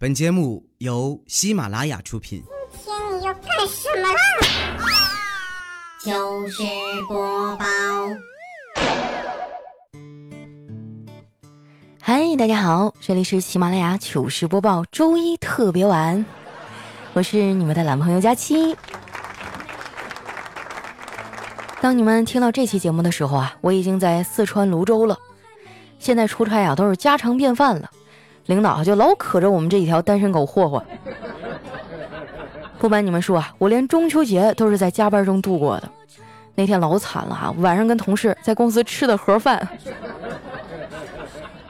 本节目由喜马拉雅出品。今天你要干什么啦？糗事播报。嗨，大家好，这里是喜马拉雅糗事播报周一特别晚，我是你们的男朋友佳期。当你们听到这期节目的时候啊，我已经在四川泸州了。现在出差啊都是家常便饭了。领导就老可着我们这一条单身狗霍霍。不瞒你们说啊，我连中秋节都是在加班中度过的。那天老惨了啊，晚上跟同事在公司吃的盒饭。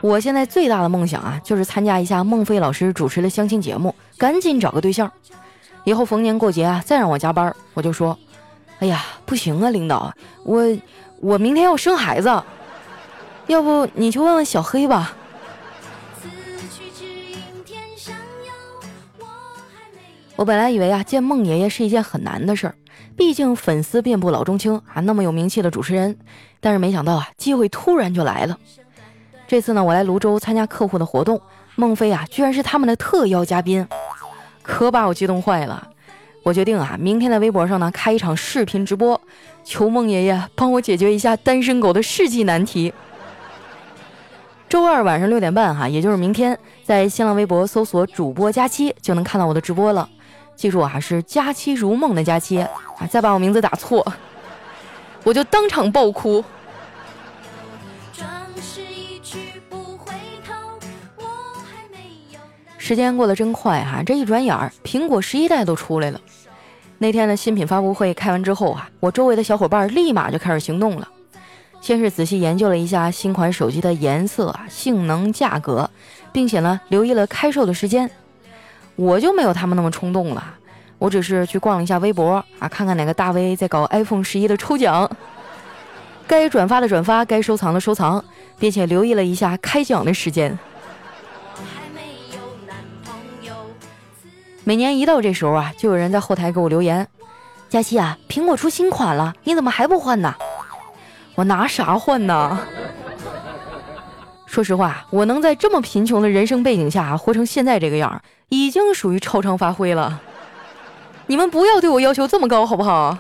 我现在最大的梦想啊，就是参加一下孟非老师主持的相亲节目，赶紧找个对象。以后逢年过节啊，再让我加班，我就说：“哎呀，不行啊，领导，我我明天要生孩子，要不你去问问小黑吧。”我本来以为啊，见孟爷爷是一件很难的事儿，毕竟粉丝遍布老中青啊，那么有名气的主持人。但是没想到啊，机会突然就来了。这次呢，我来泸州参加客户的活动，孟非啊，居然是他们的特邀嘉宾，可把我激动坏了。我决定啊，明天在微博上呢开一场视频直播，求孟爷爷帮我解决一下单身狗的世纪难题。周二晚上六点半哈，也就是明天，在新浪微博搜索主播佳期就能看到我的直播了。记住啊，是佳期如梦的佳期啊！再把我名字打错，我就当场爆哭。时间过得真快哈，这一转眼儿，苹果十一代都出来了。那天的新品发布会开完之后啊，我周围的小伙伴立马就开始行动了。先是仔细研究了一下新款手机的颜色啊、性能、价格，并且呢，留意了开售的时间。我就没有他们那么冲动了，我只是去逛了一下微博啊，看看哪个大 V 在搞 iPhone 十一的抽奖，该转发的转发，该收藏的收藏，并且留意了一下开奖的时间。每年一到这时候啊，就有人在后台给我留言：“佳期啊，苹果出新款了，你怎么还不换呢？”我拿啥换呢？说实话，我能在这么贫穷的人生背景下活成现在这个样，已经属于超常发挥了。你们不要对我要求这么高，好不好？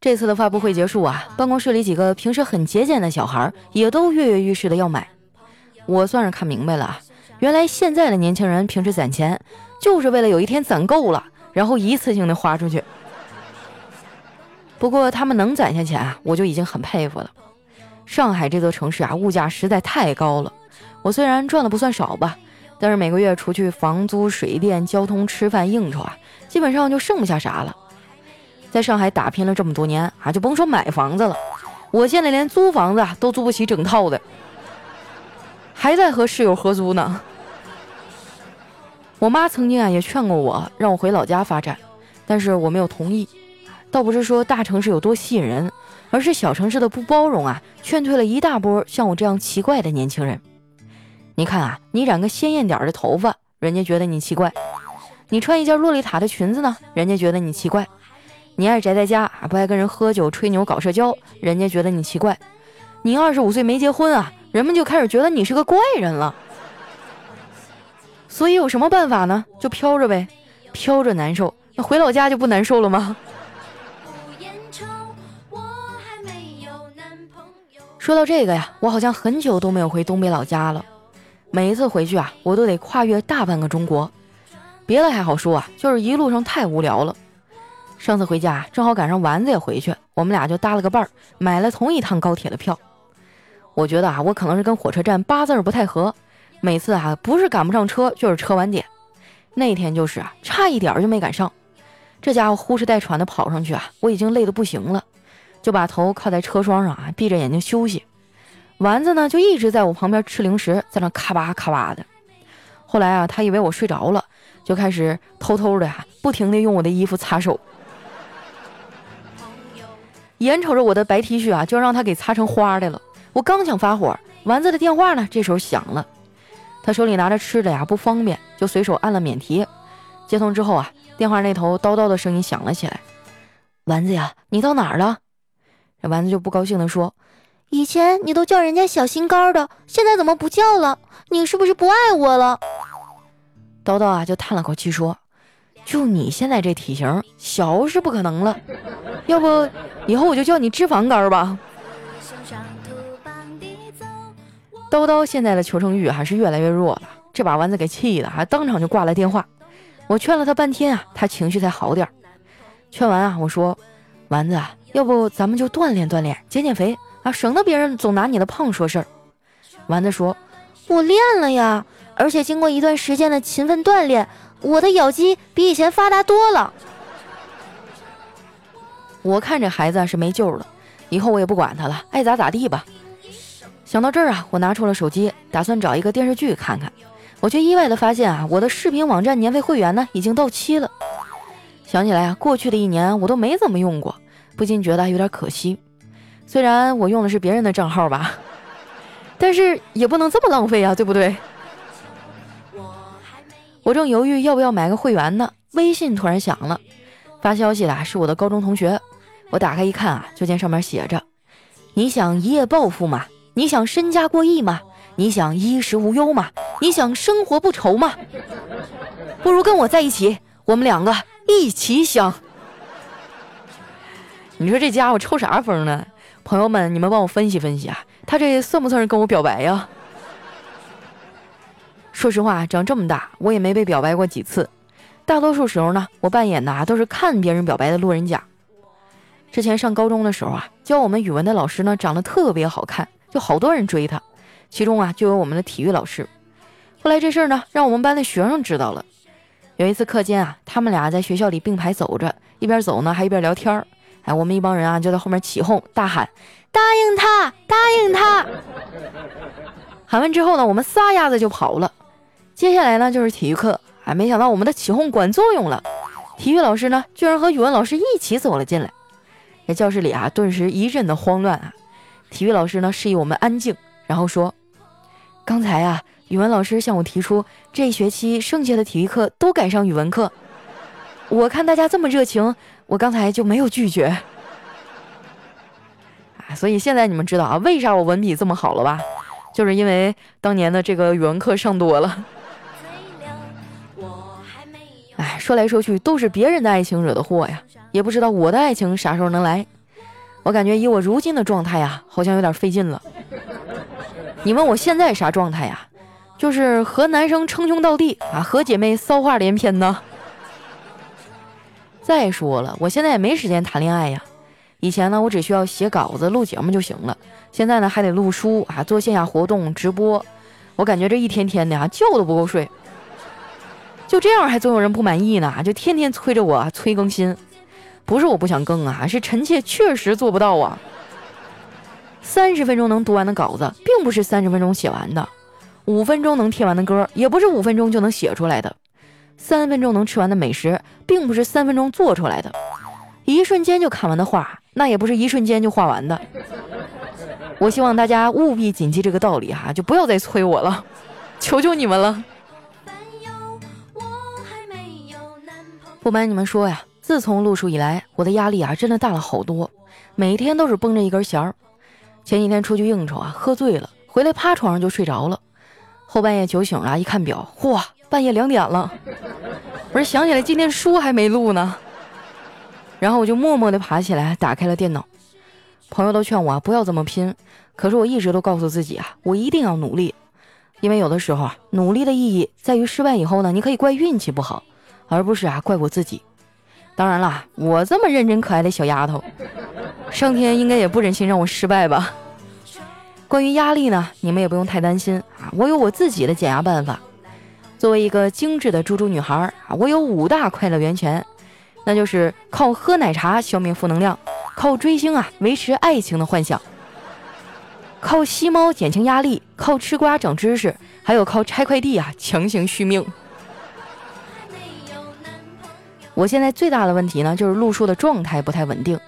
这次的发布会结束啊，办公室里几个平时很节俭的小孩也都跃跃欲试的要买。我算是看明白了，原来现在的年轻人平时攒钱，就是为了有一天攒够了，然后一次性的花出去。不过他们能攒下钱啊，我就已经很佩服了。上海这座城市啊，物价实在太高了。我虽然赚的不算少吧，但是每个月除去房租、水电、交通、吃饭、应酬啊，基本上就剩不下啥了。在上海打拼了这么多年啊，就甭说买房子了，我现在连租房子都租不起整套的，还在和室友合租呢。我妈曾经啊也劝过我，让我回老家发展，但是我没有同意。倒不是说大城市有多吸引人。而是小城市的不包容啊，劝退了一大波像我这样奇怪的年轻人。你看啊，你染个鲜艳点的头发，人家觉得你奇怪；你穿一件洛丽塔的裙子呢，人家觉得你奇怪；你爱宅在家啊，不爱跟人喝酒、吹牛、搞社交，人家觉得你奇怪；你二十五岁没结婚啊，人们就开始觉得你是个怪人了。所以有什么办法呢？就飘着呗，飘着难受，那回老家就不难受了吗？说到这个呀，我好像很久都没有回东北老家了。每一次回去啊，我都得跨越大半个中国。别的还好说啊，就是一路上太无聊了。上次回家正好赶上丸子也回去，我们俩就搭了个伴儿，买了同一趟高铁的票。我觉得啊，我可能是跟火车站八字不太合，每次啊不是赶不上车，就是车晚点。那天就是啊，差一点就没赶上。这家伙呼哧带喘的跑上去啊，我已经累得不行了。就把头靠在车窗上啊，闭着眼睛休息。丸子呢，就一直在我旁边吃零食，在那咔吧咔吧的。后来啊，他以为我睡着了，就开始偷偷的啊，不停的用我的衣服擦手。眼瞅着我的白 T 恤啊，就让他给擦成花的了。我刚想发火，丸子的电话呢，这时候响了。他手里拿着吃的呀，不方便，就随手按了免提。接通之后啊，电话那头叨叨的声音响了起来：“丸子呀，你到哪儿了？”这丸子就不高兴地说：“以前你都叫人家小心肝的，现在怎么不叫了？你是不是不爱我了？”叨叨啊，就叹了口气说：“就你现在这体型，小是不可能了。要不以后我就叫你脂肪肝吧。”叨叨现在的求生欲还是越来越弱了，这把丸子给气的，还当场就挂了电话。我劝了他半天啊，他情绪才好点儿。劝完啊，我说：“丸子，要不咱们就锻炼锻炼，减减肥啊，省得别人总拿你的胖说事儿。”丸子说：“我练了呀，而且经过一段时间的勤奋锻炼，我的咬肌比以前发达多了。”我看这孩子是没救了，以后我也不管他了，爱咋咋地吧。想到这儿啊，我拿出了手机，打算找一个电视剧看看。我却意外的发现啊，我的视频网站年费会员呢已经到期了。想起来啊，过去的一年我都没怎么用过，不禁觉得有点可惜。虽然我用的是别人的账号吧，但是也不能这么浪费啊，对不对？我正犹豫要不要买个会员呢，微信突然响了，发消息的是我的高中同学。我打开一看啊，就见上面写着：“你想一夜暴富吗？”你想身家过亿吗？你想衣食无忧吗？你想生活不愁吗？不如跟我在一起，我们两个一起想。你说这家伙抽啥风呢？朋友们，你们帮我分析分析啊，他这算不算是跟我表白呀？说实话，长这么大我也没被表白过几次，大多数时候呢，我扮演的都是看别人表白的路人甲。之前上高中的时候啊，教我们语文的老师呢，长得特别好看。就好多人追他，其中啊就有我们的体育老师。后来这事儿呢，让我们班的学生知道了。有一次课间啊，他们俩在学校里并排走着，一边走呢还一边聊天儿。哎，我们一帮人啊就在后面起哄大喊：“答应他，答应他！”喊完之后呢，我们撒丫子就跑了。接下来呢就是体育课，哎，没想到我们的起哄管作用了，体育老师呢居然和语文老师一起走了进来。在教室里啊，顿时一阵的慌乱啊。体育老师呢示意我们安静，然后说：“刚才啊，语文老师向我提出这学期剩下的体育课都改上语文课。我看大家这么热情，我刚才就没有拒绝。啊，所以现在你们知道啊，为啥我文笔这么好了吧？就是因为当年的这个语文课上多了。哎，说来说去都是别人的爱情惹的祸呀，也不知道我的爱情啥时候能来。”我感觉以我如今的状态呀，好像有点费劲了。你问我现在啥状态呀？就是和男生称兄道弟啊，和姐妹骚话连篇呢。再说了，我现在也没时间谈恋爱呀。以前呢，我只需要写稿子、录节目就行了。现在呢，还得录书啊，做线下活动、直播。我感觉这一天天的啊，觉都不够睡。就这样，还总有人不满意呢，就天天催着我催更新。不是我不想更啊，是臣妾确实做不到啊。三十分钟能读完的稿子，并不是三十分钟写完的；五分钟能听完的歌，也不是五分钟就能写出来的；三分钟能吃完的美食，并不是三分钟做出来的；一瞬间就看完的画，那也不是一瞬间就画完的。我希望大家务必谨记这个道理哈，就不要再催我了，求求你们了。不瞒你们说呀。自从录书以来，我的压力啊真的大了好多，每天都是绷着一根弦儿。前几天出去应酬啊，喝醉了，回来趴床上就睡着了。后半夜酒醒了，一看表，嚯，半夜两点了。我说想起来今天书还没录呢，然后我就默默地爬起来，打开了电脑。朋友都劝我不要这么拼，可是我一直都告诉自己啊，我一定要努力，因为有的时候啊，努力的意义在于失败以后呢，你可以怪运气不好，而不是啊怪我自己。当然啦，我这么认真可爱的小丫头，上天应该也不忍心让我失败吧？关于压力呢，你们也不用太担心啊，我有我自己的减压办法。作为一个精致的猪猪女孩儿啊，我有五大快乐源泉，那就是靠喝奶茶消灭负能量，靠追星啊维持爱情的幻想，靠吸猫减轻压力，靠吃瓜长知识，还有靠拆快递啊强行续命。我现在最大的问题呢，就是录书的状态不太稳定。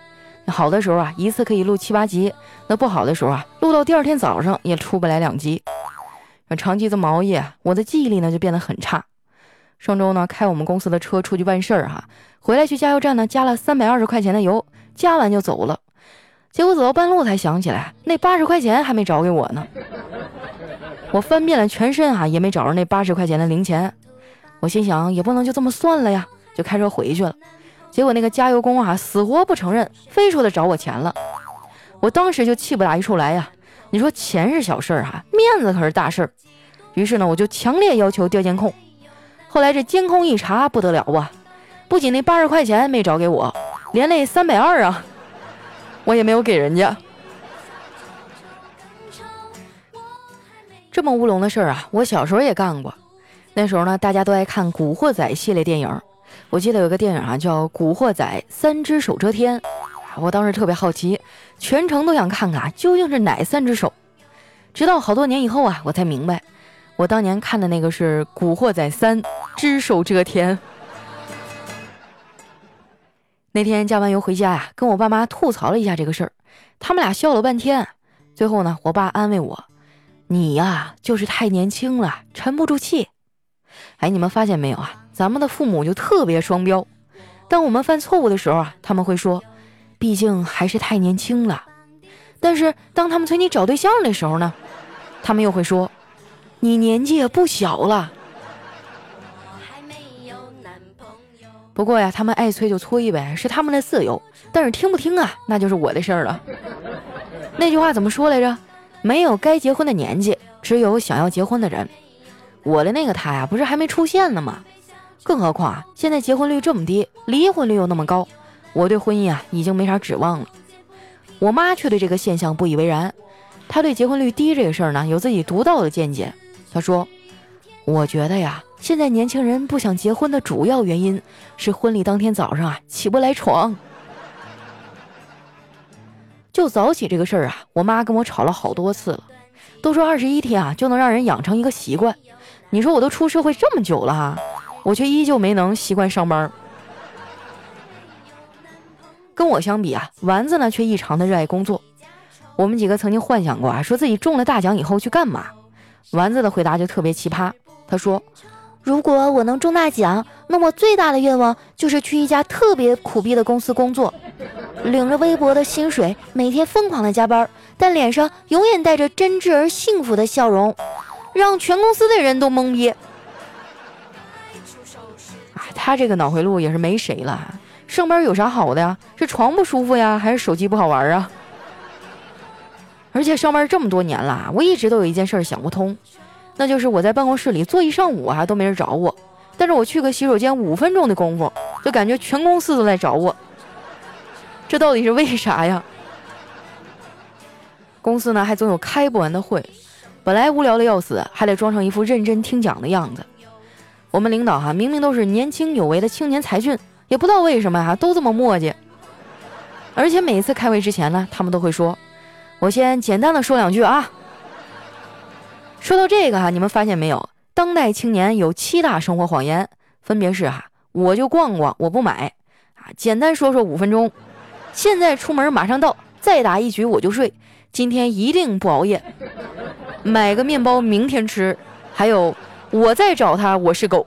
好的时候啊，一次可以录七八集；那不好的时候啊，录到第二天早上也出不来两集。长期这么熬夜，我的记忆力呢就变得很差。上周呢，开我们公司的车出去办事儿哈，回来去加油站呢加了三百二十块钱的油，加完就走了。结果走到半路才想起来，那八十块钱还没找给我呢。我翻遍了全身啊，也没找着那八十块钱的零钱。我心想，也不能就这么算了呀，就开车回去了。结果那个加油工啊，死活不承认，非说他找我钱了。我当时就气不打一处来呀！你说钱是小事儿哈，面子可是大事儿。于是呢，我就强烈要求调监控。后来这监控一查，不得了啊！不仅那八十块钱没找给我，连那三百二啊，我也没有给人家。这么乌龙的事儿啊，我小时候也干过。那时候呢，大家都爱看《古惑仔》系列电影。我记得有个电影啊，叫《古惑仔三只手遮天》。我当时特别好奇，全程都想看看究竟是哪三只手。直到好多年以后啊，我才明白，我当年看的那个是《古惑仔三只手遮天》。那天加完油回家呀，跟我爸妈吐槽了一下这个事儿，他们俩笑了半天。最后呢，我爸安慰我。你呀，就是太年轻了，沉不住气。哎，你们发现没有啊？咱们的父母就特别双标。当我们犯错误的时候啊，他们会说，毕竟还是太年轻了。但是当他们催你找对象的时候呢，他们又会说，你年纪也不小了。不过呀，他们爱催就催呗，是他们的自由。但是听不听啊，那就是我的事儿了。那句话怎么说来着？没有该结婚的年纪，只有想要结婚的人。我的那个他呀，不是还没出现呢吗？更何况啊，现在结婚率这么低，离婚率又那么高，我对婚姻啊已经没啥指望了。我妈却对这个现象不以为然，她对结婚率低这个事儿呢，有自己独到的见解。她说：“我觉得呀，现在年轻人不想结婚的主要原因是婚礼当天早上啊起不来床。”就早起这个事儿啊，我妈跟我吵了好多次了。都说二十一天啊就能让人养成一个习惯，你说我都出社会这么久了哈，我却依旧没能习惯上班。跟我相比啊，丸子呢却异常的热爱工作。我们几个曾经幻想过啊，说自己中了大奖以后去干嘛？丸子的回答就特别奇葩，他说：“如果我能中大奖，那么最大的愿望就是去一家特别苦逼的公司工作。”领着微薄的薪水，每天疯狂的加班，但脸上永远带着真挚而幸福的笑容，让全公司的人都懵逼。啊，他这个脑回路也是没谁了。上班有啥好的呀？是床不舒服呀，还是手机不好玩啊？而且上班这么多年了，我一直都有一件事想不通，那就是我在办公室里坐一上午啊，都没人找我，但是我去个洗手间五分钟的功夫，就感觉全公司都在找我。这到底是为啥呀？公司呢还总有开不完的会，本来无聊的要死，还得装成一副认真听讲的样子。我们领导哈明明都是年轻有为的青年才俊，也不知道为什么哈都这么磨叽。而且每次开会之前呢，他们都会说：“我先简单的说两句啊。”说到这个哈，你们发现没有？当代青年有七大生活谎言，分别是哈我就逛逛，我不买啊，简单说说五分钟。现在出门马上到，再打一局我就睡。今天一定不熬夜，买个面包明天吃。还有，我再找他，我是狗。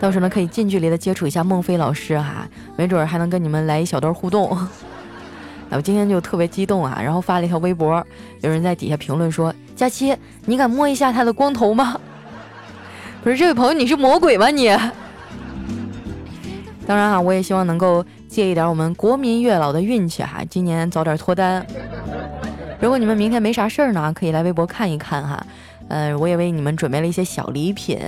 到时候呢可以近距离的接触一下孟非老师哈，没准还能跟你们来一小段互动。那我今天就特别激动啊，然后发了一条微博，有人在底下评论说：“佳期，你敢摸一下他的光头吗？” 不是这位朋友，你是魔鬼吗你？当然啊，我也希望能够借一点我们国民月老的运气哈，今年早点脱单。如果你们明天没啥事儿呢，可以来微博看一看哈。呃，我也为你们准备了一些小礼品。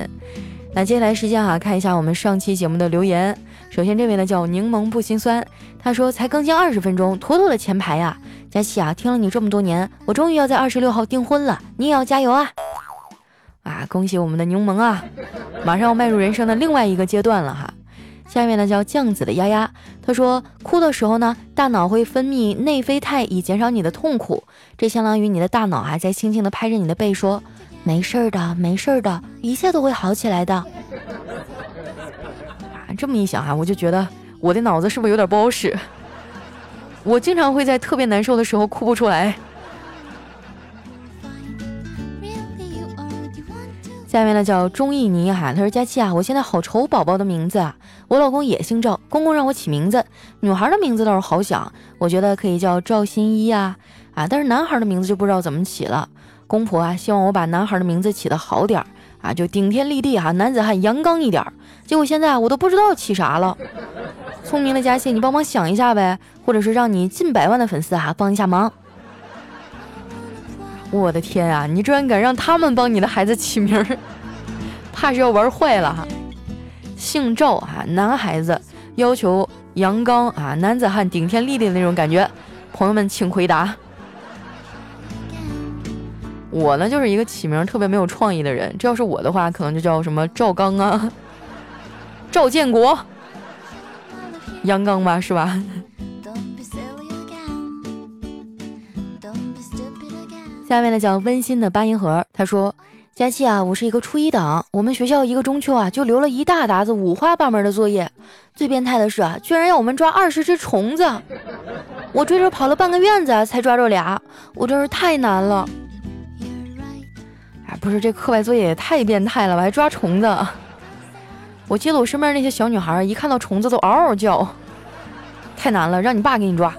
那接下来时间哈，看一下我们上期节目的留言。首先这位呢叫柠檬不心酸，他说才更新二十分钟，妥妥的前排呀。佳琪啊，听了你这么多年，我终于要在二十六号订婚了，你也要加油啊！啊，恭喜我们的柠檬啊，马上要迈入人生的另外一个阶段了哈。下面呢叫酱子的丫丫，他说哭的时候呢，大脑会分泌内啡肽以减少你的痛苦，这相当于你的大脑还在轻轻的拍着你的背说，没事儿的，没事儿的，一切都会好起来的。啊，这么一想哈，我就觉得我的脑子是不是有点不好使？我经常会在特别难受的时候哭不出来。下面呢叫钟意妮哈，他说佳期啊，我现在好愁宝宝的名字啊，我老公也姓赵，公公让我起名字，女孩的名字倒是好想，我觉得可以叫赵新一啊啊，但是男孩的名字就不知道怎么起了。公婆啊，希望我把男孩的名字起得好点儿啊，就顶天立地哈，男子汉阳刚一点儿。结果现在我都不知道起啥了。聪明的佳欣，你帮忙想一下呗，或者是让你近百万的粉丝哈帮一下忙。我的天啊！你居然敢让他们帮你的孩子起名儿，怕是要玩坏了哈。姓赵啊，男孩子，要求阳刚啊，男子汉顶天立地的那种感觉。朋友们请回答。我呢就是一个起名特别没有创意的人，这要是我的话，可能就叫什么赵刚啊，赵建国，阳刚吧，是吧？下面呢叫温馨的八音盒，他说：“佳琪啊，我是一个初一党，我们学校一个中秋啊，就留了一大沓子五花八门的作业。最变态的是啊，居然要我们抓二十只虫子，我追着跑了半个院子才抓着俩，我真是太难了。不是这课外作业也太变态了吧，还抓虫子！我记得我身边那些小女孩一看到虫子都嗷嗷叫，太难了，让你爸给你抓。”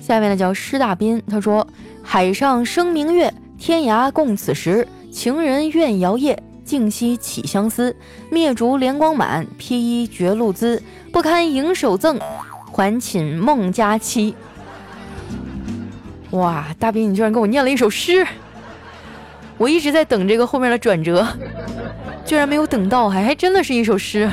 下面呢叫施大斌，他说：“海上生明月，天涯共此时。情人怨遥夜，竟夕起相思。灭烛怜光满，披衣觉露滋。不堪盈手赠，还寝梦佳期。”哇，大斌，你居然给我念了一首诗！我一直在等这个后面的转折，居然没有等到，还还真的是一首诗。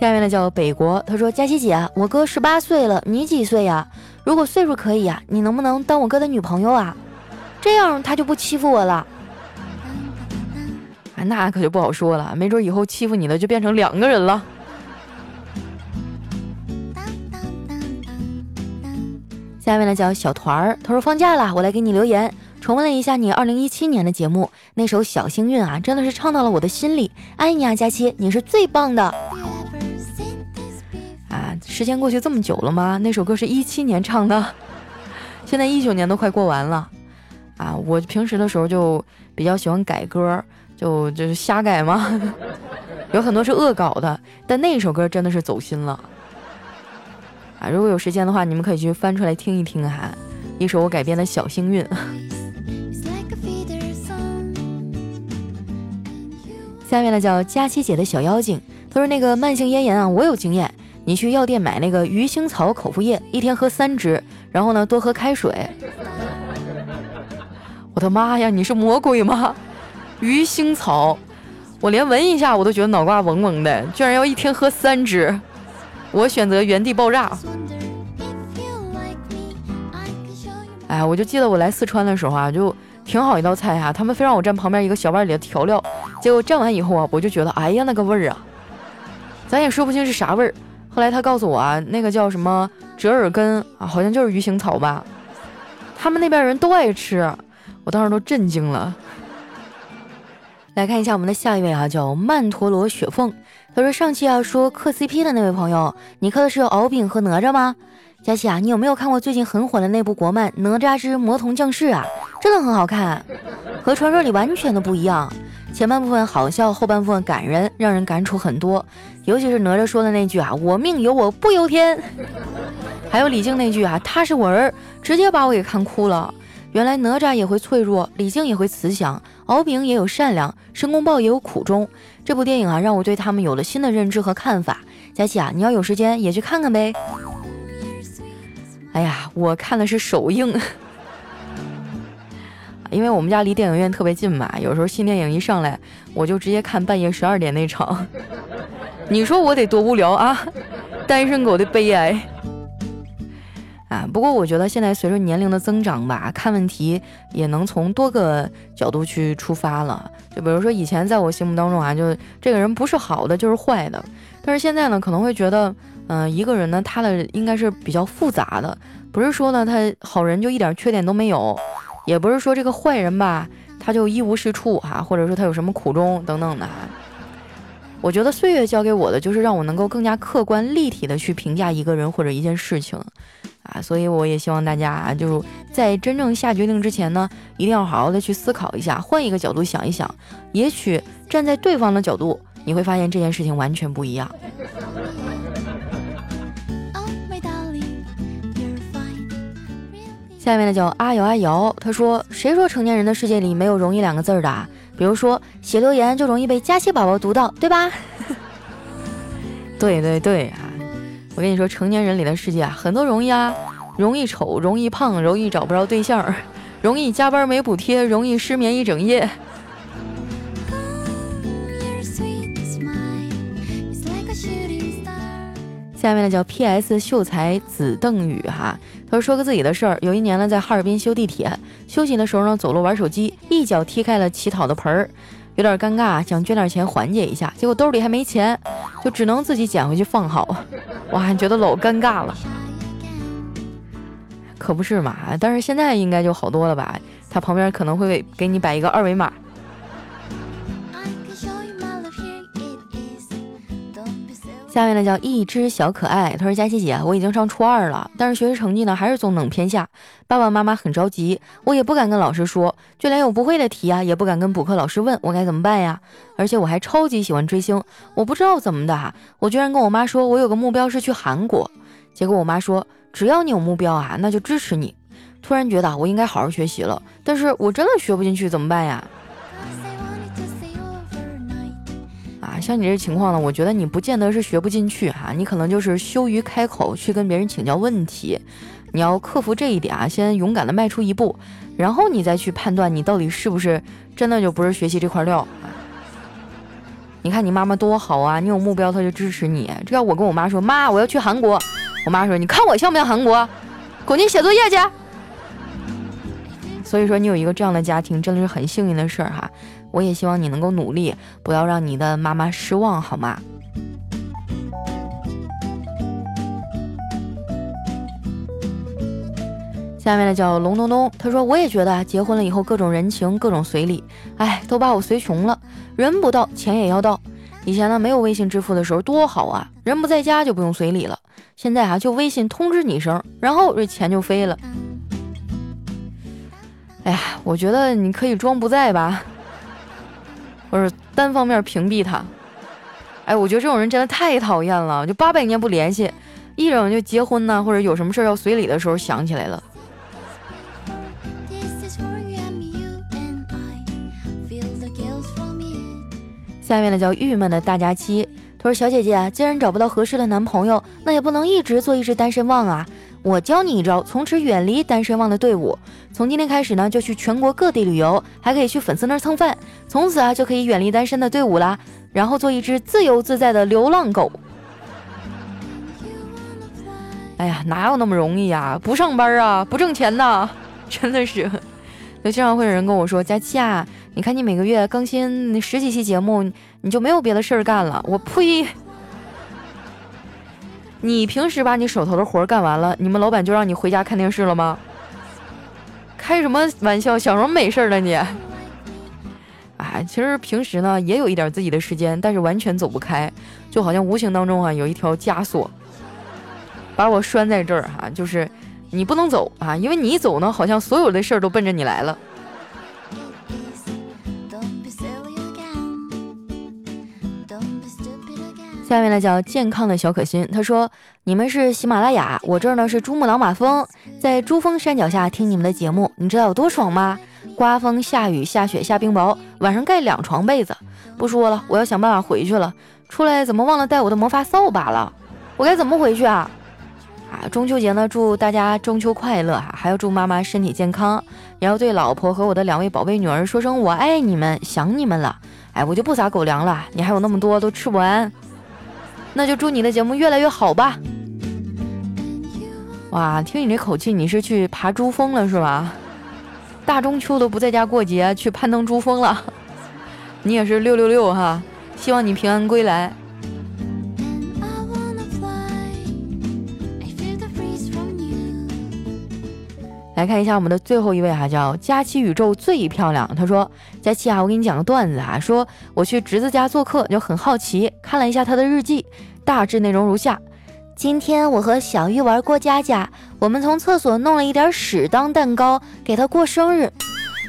下面呢叫北国，他说：“佳琪姐，我哥十八岁了，你几岁呀？如果岁数可以呀，你能不能当我哥的女朋友啊？这样他就不欺负我了。”啊，那可就不好说了，没准以后欺负你的就变成两个人了。下面呢叫小团儿，他说：“放假了，我来给你留言，重温了一下你二零一七年的节目，那首《小幸运》啊，真的是唱到了我的心里。爱你啊，佳期，你是最棒的。”啊时间过去这么久了吗？那首歌是一七年唱的，现在一九年都快过完了啊！我平时的时候就比较喜欢改歌，就就是瞎改嘛，有很多是恶搞的，但那首歌真的是走心了啊！如果有时间的话，你们可以去翻出来听一听哈，一首我改编的小幸运。下面呢叫佳琪姐的小妖精，她说那个慢性咽炎啊，我有经验。你去药店买那个鱼腥草口服液，一天喝三支，然后呢多喝开水。我的妈呀，你是魔鬼吗？鱼腥草，我连闻一下我都觉得脑瓜嗡嗡的，居然要一天喝三支，我选择原地爆炸。哎呀，我就记得我来四川的时候啊，就挺好一道菜哈，他们非让我蘸旁边一个小碗里的调料，结果蘸完以后啊，我就觉得哎呀那个味儿啊，咱也说不清是啥味儿。后来他告诉我啊，那个叫什么折耳根啊，好像就是鱼腥草吧。他们那边人都爱吃，我当时都震惊了。来看一下我们的下一位啊，叫曼陀罗雪凤。他说上期啊说磕 CP 的那位朋友，你磕的是敖丙和哪吒吗？佳琪啊，你有没有看过最近很火的那部国漫《哪吒之魔童降世》啊？真的很好看，和传说里完全的不一样。前半部分好笑，后半部分感人，让人感触很多。尤其是哪吒说的那句啊，“我命由我不由天”，还有李靖那句啊，“他是我儿”，直接把我给看哭了。原来哪吒也会脆弱，李靖也会慈祥，敖丙也有善良，申公豹也有苦衷。这部电影啊，让我对他们有了新的认知和看法。佳琪啊，你要有时间也去看看呗。哎呀，我看的是首映。因为我们家离电影院特别近嘛，有时候新电影一上来，我就直接看半夜十二点那场。你说我得多无聊啊！单身狗的悲哀啊。不过我觉得现在随着年龄的增长吧，看问题也能从多个角度去出发了。就比如说以前在我心目当中啊，就这个人不是好的就是坏的，但是现在呢，可能会觉得，嗯，一个人呢，他的应该是比较复杂的，不是说呢他好人就一点缺点都没有，也不是说这个坏人吧他就一无是处哈，或者说他有什么苦衷等等的。我觉得岁月教给我的就是让我能够更加客观立体的去评价一个人或者一件事情，啊，所以我也希望大家啊，就是在真正下决定之前呢，一定要好好的去思考一下，换一个角度想一想，也许站在对方的角度，你会发现这件事情完全不一样。下面呢叫阿瑶阿瑶，他说：“谁说成年人的世界里没有容易两个字儿的？”比如说写留言就容易被佳期宝宝读到，对吧？对对对啊！我跟你说，成年人里的世界啊，很多容易啊，容易丑，容易胖，容易找不着对象，容易加班没补贴，容易失眠一整夜。下面呢叫 P.S. 秀才子邓宇哈，他说说个自己的事儿。有一年呢，在哈尔滨修地铁，休息的时候呢，走路玩手机，一脚踢开了乞讨的盆儿，有点尴尬，想捐点钱缓解一下，结果兜里还没钱，就只能自己捡回去放好。哇，觉得老尴尬了，可不是嘛？但是现在应该就好多了吧？他旁边可能会给你摆一个二维码。下面呢叫一只小可爱，他说佳琪姐，我已经上初二了，但是学习成绩呢还是中等偏下，爸爸妈妈很着急，我也不敢跟老师说，就连有不会的题啊也不敢跟补课老师问，我该怎么办呀？而且我还超级喜欢追星，我不知道怎么的哈，我居然跟我妈说我有个目标是去韩国，结果我妈说只要你有目标啊，那就支持你。突然觉得我应该好好学习了，但是我真的学不进去怎么办呀？啊像你这情况呢，我觉得你不见得是学不进去哈，你可能就是羞于开口去跟别人请教问题，你要克服这一点啊，先勇敢的迈出一步，然后你再去判断你到底是不是真的就不是学习这块料。你看你妈妈多好啊，你有目标她就支持你。这要我跟我妈说，妈我要去韩国，我妈说你看我像不像韩国，滚去写作业去。所以说你有一个这样的家庭真的是很幸运的事儿哈。我也希望你能够努力，不要让你的妈妈失望，好吗？下面呢叫龙东东，他说我也觉得结婚了以后各种人情各种随礼，哎，都把我随穷了。人不到，钱也要到。以前呢没有微信支付的时候多好啊，人不在家就不用随礼了。现在啊就微信通知你一声，然后这钱就飞了。哎呀，我觉得你可以装不在吧。或者单方面屏蔽他，哎，我觉得这种人真的太讨厌了。就八百年不联系，一整就结婚呢，或者有什么事要随礼的时候想起来了。下面呢叫郁闷的大假期，他说：“小姐姐，既然找不到合适的男朋友，那也不能一直做一只单身汪啊。”我教你一招，从此远离单身汪的队伍。从今天开始呢，就去全国各地旅游，还可以去粉丝那儿蹭饭。从此啊，就可以远离单身的队伍啦，然后做一只自由自在的流浪狗。哎呀，哪有那么容易呀？不上班啊，不挣钱呐，真的是。就经常会有人跟我说：“佳期啊，你看你每个月更新十几期节目，你就没有别的事儿干了？”我呸！你平时把你手头的活干完了，你们老板就让你回家看电视了吗？开什么玩笑，想什么美事了你？哎，其实平时呢也有一点自己的时间，但是完全走不开，就好像无形当中啊有一条枷锁，把我拴在这儿哈，就是你不能走啊，因为你一走呢，好像所有的事儿都奔着你来了。下面呢叫健康的小可心，他说：“你们是喜马拉雅，我这儿呢是珠穆朗玛峰，在珠峰山脚下听你们的节目，你知道有多爽吗？刮风下雨下雪下冰雹，晚上盖两床被子。不说了，我要想办法回去了。出来怎么忘了带我的魔法扫把了？我该怎么回去啊？啊，中秋节呢，祝大家中秋快乐哈，还要祝妈妈身体健康，也要对老婆和我的两位宝贝女儿说声我爱你们，想你们了。哎，我就不撒狗粮了，你还有那么多都吃不完。”那就祝你的节目越来越好吧！哇，听你这口气，你是去爬珠峰了是吧？大中秋都不在家过节，去攀登珠峰了。你也是六六六哈，希望你平安归来。来看一下我们的最后一位哈，叫佳期宇宙最漂亮。他说：“佳期啊，我给你讲个段子啊，说我去侄子家做客，就很好奇，看了一下他的日记，大致内容如下：今天我和小玉玩过家家，我们从厕所弄了一点屎当蛋糕给他过生日。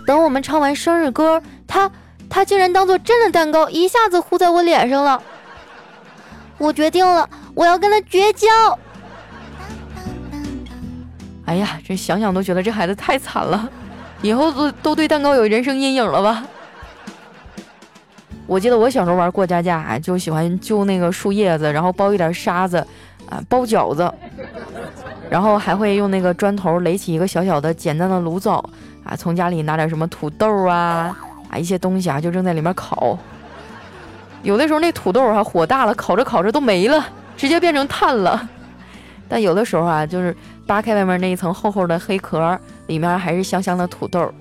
等我们唱完生日歌，他他竟然当做真的蛋糕，一下子糊在我脸上了。我决定了，我要跟他绝交。”哎呀，这想想都觉得这孩子太惨了，以后都都对蛋糕有人生阴影了吧？我记得我小时候玩过家家，就喜欢揪那个树叶子，然后包一点沙子，啊，包饺子，然后还会用那个砖头垒起一个小小的简单的炉灶，啊，从家里拿点什么土豆啊，啊一些东西啊，就扔在里面烤。有的时候那土豆啊火大了，烤着烤着都没了，直接变成炭了。但有的时候啊，就是扒开外面那一层厚厚的黑壳，里面还是香香的土豆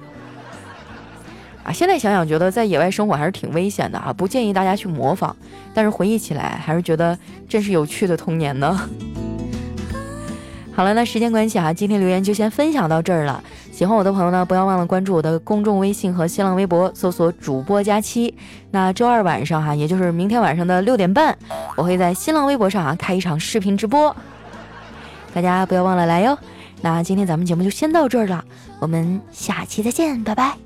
啊。现在想想，觉得在野外生活还是挺危险的啊，不建议大家去模仿。但是回忆起来，还是觉得真是有趣的童年呢。好了，那时间关系啊，今天留言就先分享到这儿了。喜欢我的朋友呢，不要忘了关注我的公众微信和新浪微博，搜索主播佳期。那周二晚上哈，也就是明天晚上的六点半，我会在新浪微博上啊开一场视频直播。大家不要忘了来哟！那今天咱们节目就先到这儿了，我们下期再见，拜拜。